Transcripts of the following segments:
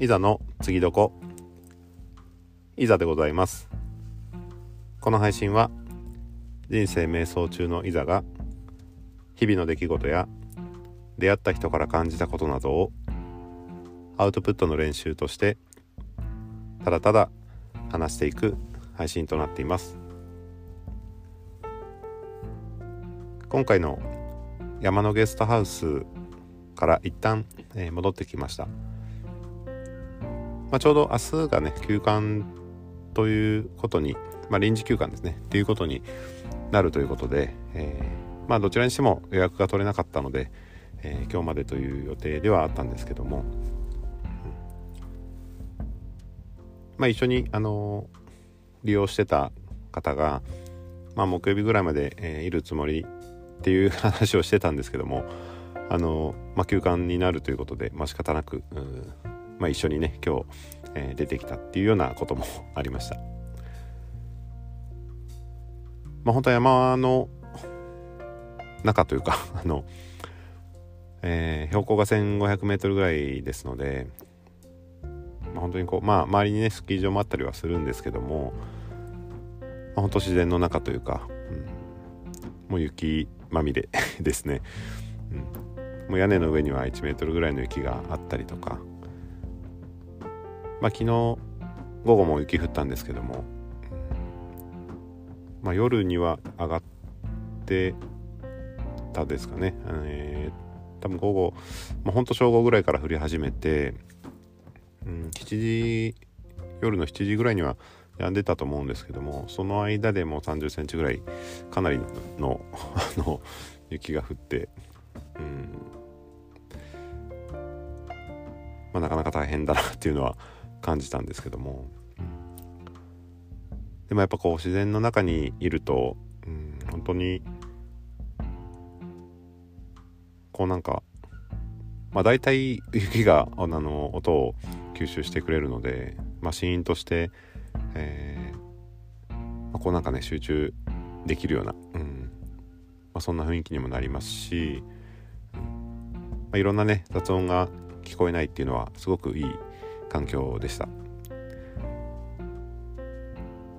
いざの次どこ？いざでございます。この配信は人生瞑想中のいざが日々の出来事や出会った人から感じたことなどをアウトプットの練習としてただただ話していく配信となっています。今回の山のゲストハウスから一旦、えー、戻ってきました、まあ、ちょうど明日がね休館ということに、まあ、臨時休館ですね。ということになるということで、えー、まあどちらにしても予約が取れなかったので、えー、今日までという予定ではあったんですけども、まあ一緒にあの利用してた方が、まあ、木曜日ぐらいまで、えー、いるつもりっていう話をしてたんですけどもあの、まあ、休館になるということで、まあ、仕方なく、まあ、一緒にね今日、えー、出てきたっていうようなことも ありました。まあ、本当は山の中というか あの、えー、標高が 1500m ぐらいですので、まあ、本当にこうまあ周りにねスキー場もあったりはするんですけども、まあ、本当自然の中というか、うん、もう雪まみれ ですね、うん、もう屋根の上には1メートルぐらいの雪があったりとかまあ昨日午後も雪降ったんですけども、まあ、夜には上がってたですかね、えー、多分午後、まあ、ほんと正午ぐらいから降り始めて、うん、7時夜の7時ぐらいには止んでたと思うんですけどもその間でも3 0センチぐらいかなりのあの 雪が降ってうん。まあ、なかなか大変だなっていうのは感じたんですけども、でもやっぱこう自然の中にいると、うん、本当にこうなんかまあ大体雪があの音を吸収してくれるので、まあ、シーンとしてえー、まあ、こうなんかね集中できるような、うんまあ、そんな雰囲気にもなりますし、まあ、いろんなね雑音が聞こえないっていうのはすごくいい環境でした。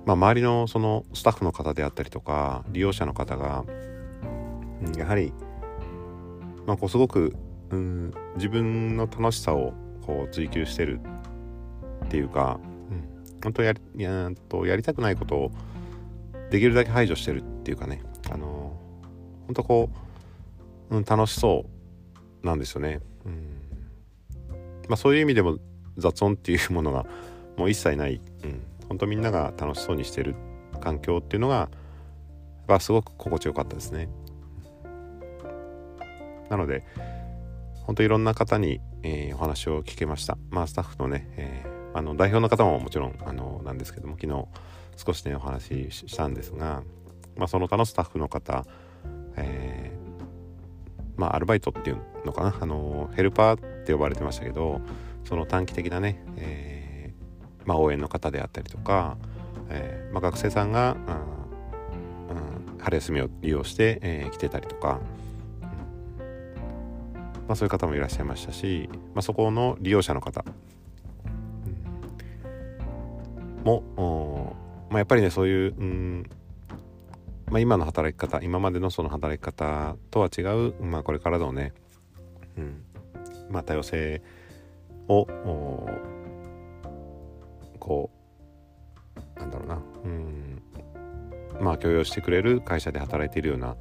まあ、周りのそのスタッフの方であったりとか利用者の方が、やはり、まあ、こうすごく、うん、自分の楽しさをこう追求してるっていうかうん本当やりやとやりたくないことをできるだけ排除してるっていうかねあの本当こう、うん、楽しそうなんですよね。うんまあ、そういう意味でも雑音っていうものがもう一切ない、うん、本当みんなが楽しそうにしてる環境っていうのががすごく心地よかったですね。なので本当いろんな方に、えー、お話を聞けました。まあスタッフのね、えーあの代表の方ももちろんあのなんですけども昨日少しねお話ししたんですが、まあ、その他のスタッフの方、えー、まあアルバイトっていうのかなあのヘルパーって呼ばれてましたけどその短期的なね、えー、まあ、応援の方であったりとか、えー、まあ、学生さんが、うん、春休みを利用して、え来てたりとか、まあ、そういう方もいらっしゃいましたし、まあ、そこの利用者の方も、まあ、やっぱりねそういう、うんまあ、今の働き方今までのその働き方とは違う、まあ、これからのね、うん。まあ、多様性をこうなんだろうな、うん。まあ許容してくれる会社で働いているような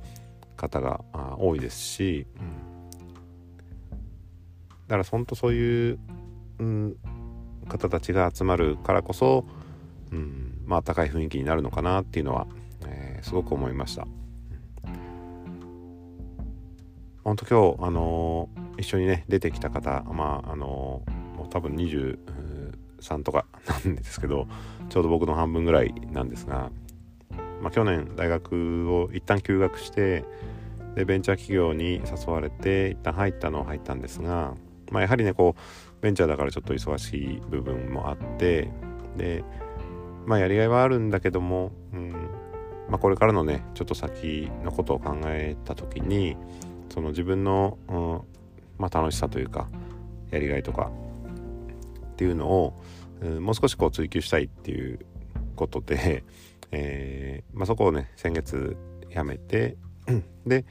方が多いですし、うん、だから本当そういう、うん、方たちが集まるからこそ、うん、まあ高い雰囲気になるのかなっていうのは、えー、すごく思いました。本当今日、あのー、一緒にね出てきた方まああのー、多分23とかなんですけどちょうど僕の半分ぐらいなんですが、まあ、去年大学を一旦休学してでベンチャー企業に誘われて一旦入ったのは入ったんですが、まあ、やはりねこうベンチャーだからちょっと忙しい部分もあってでまあやりがいはあるんだけども、うんまあ、これからのねちょっと先のことを考えた時にその自分の、うんまあ、楽しさというかやりがいとかっていうのを、うん、もう少しこう追求したいっていうことで、えーまあ、そこをね先月辞めて で、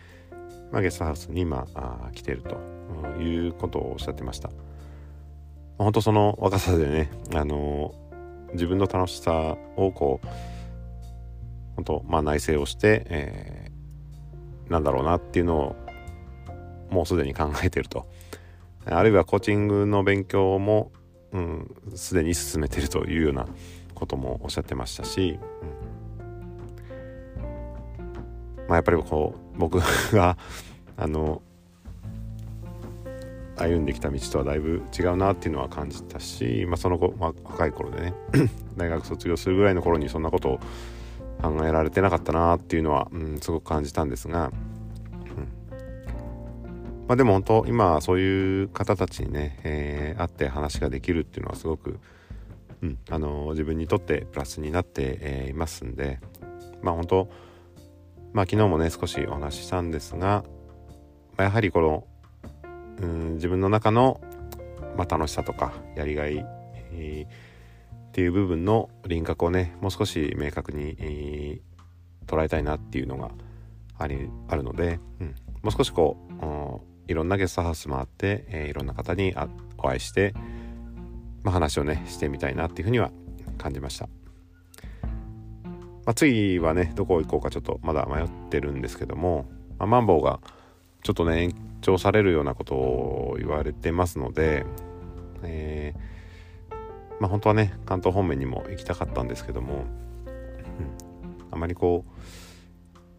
まあ、ゲストハウスに今あ来てるということをおっしゃってました。本当その若さでね、あのー、自分の楽しさをこう本当まあ内省をして、えー、なんだろうなっていうのをもうすでに考えてるとあるいはコーチングの勉強もすで、うん、に進めてるというようなこともおっしゃってましたし、うん、まあ、やっぱりこう僕が あの歩んできた道とはだいぶ違うなっていうのは感じたし、まあ、その後、まあ、若い頃でね 大学卒業するぐらいの頃にそんなことを考えられてなかったなっていうのは、うん、すごく感じたんですが、まあ、でも本当今そういう方たちにね、えー、会って話ができるっていうのはすごく、うんあのー、自分にとってプラスになって、えー、いますんでまあ本当まあ昨日もね少しお話ししたんですが、まあ、やはりこの、うん、自分の中の、まあ、楽しさとかやりがい、えー、っていう部分の輪郭をねもう少し明確に、えー、捉えたいなっていうのがありあるので、うん、もう少しこういろんなゲストハウス回って、えー、いろんな方にお会いして、まあ、話をねしてみたいなっていうふうには感じました。まあ、次はねどこ行こうかちょっとまだ迷ってるんですけども、まあ、マンボウがちょっとね延長されるようなことを言われてますので、えー、まあ本当はね関東方面にも行きたかったんですけども、うん、あまりこう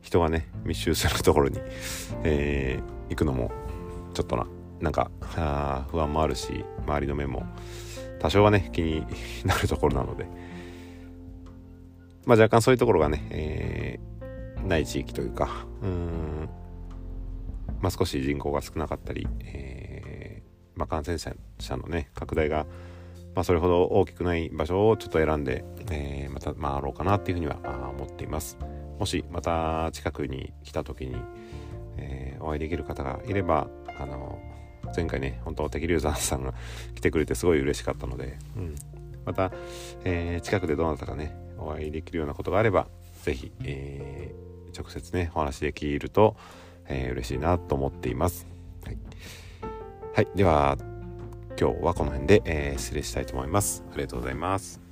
人がね密集するところに、えー、行くのもちょっとななんか不安もあるし周りの目も多少はね気になるところなのでまあ若干そういうところがね、えー、ない地域というかうんまあ少し人口が少なかったり、えーまあ、感染者のね拡大がまあ、それほど大きくない場所をちょっと選んで、えー、また回ろうかなっていうふうには思っています。もしまた近くに来た時に、えー、お会いできる方がいればあの前回ね本当敵流山さんが来てくれてすごい嬉しかったので、うん、また、えー、近くでどなたかねお会いできるようなことがあれば是非、えー、直接ねお話できると、えー、嬉しいなと思っています。はい、はい、では今日はこの辺で、え、失礼したいと思います。ありがとうございます。